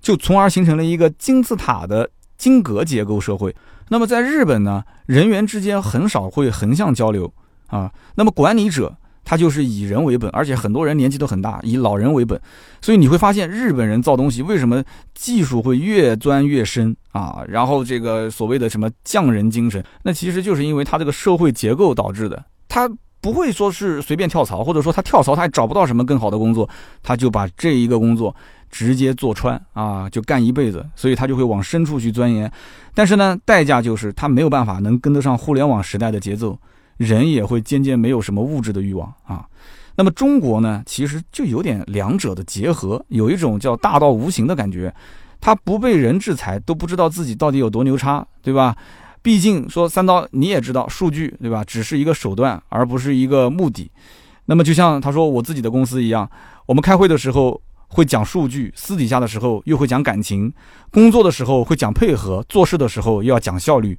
就从而形成了一个金字塔的金格结构社会。那么在日本呢，人员之间很少会横向交流啊。那么管理者。他就是以人为本，而且很多人年纪都很大，以老人为本，所以你会发现日本人造东西为什么技术会越钻越深啊？然后这个所谓的什么匠人精神，那其实就是因为他这个社会结构导致的。他不会说是随便跳槽，或者说他跳槽他也找不到什么更好的工作，他就把这一个工作直接做穿啊，就干一辈子，所以他就会往深处去钻研。但是呢，代价就是他没有办法能跟得上互联网时代的节奏。人也会渐渐没有什么物质的欲望啊，那么中国呢，其实就有点两者的结合，有一种叫大道无形的感觉，他不被人制裁都不知道自己到底有多牛叉，对吧？毕竟说三刀你也知道，数据对吧，只是一个手段，而不是一个目的。那么就像他说我自己的公司一样，我们开会的时候会讲数据，私底下的时候又会讲感情，工作的时候会讲配合，做事的时候又要讲效率。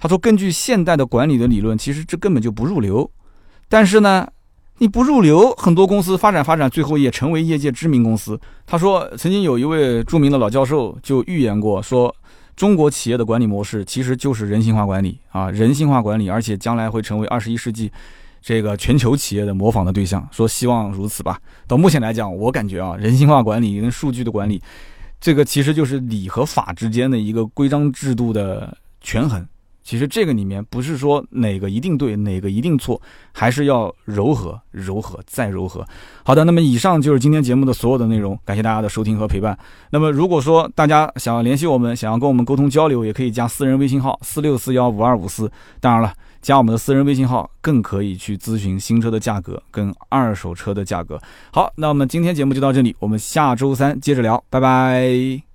他说：“根据现代的管理的理论，其实这根本就不入流。但是呢，你不入流，很多公司发展发展，最后也成为业界知名公司。”他说：“曾经有一位著名的老教授就预言过，说中国企业的管理模式其实就是人性化管理啊，人性化管理，而且将来会成为二十一世纪这个全球企业的模仿的对象。说希望如此吧。到目前来讲，我感觉啊，人性化管理跟数据的管理，这个其实就是理和法之间的一个规章制度的权衡。”其实这个里面不是说哪个一定对，哪个一定错，还是要柔和、柔和再柔和。好的，那么以上就是今天节目的所有的内容，感谢大家的收听和陪伴。那么如果说大家想要联系我们，想要跟我们沟通交流，也可以加私人微信号四六四幺五二五四。当然了，加我们的私人微信号更可以去咨询新车的价格跟二手车的价格。好，那我们今天节目就到这里，我们下周三接着聊，拜拜。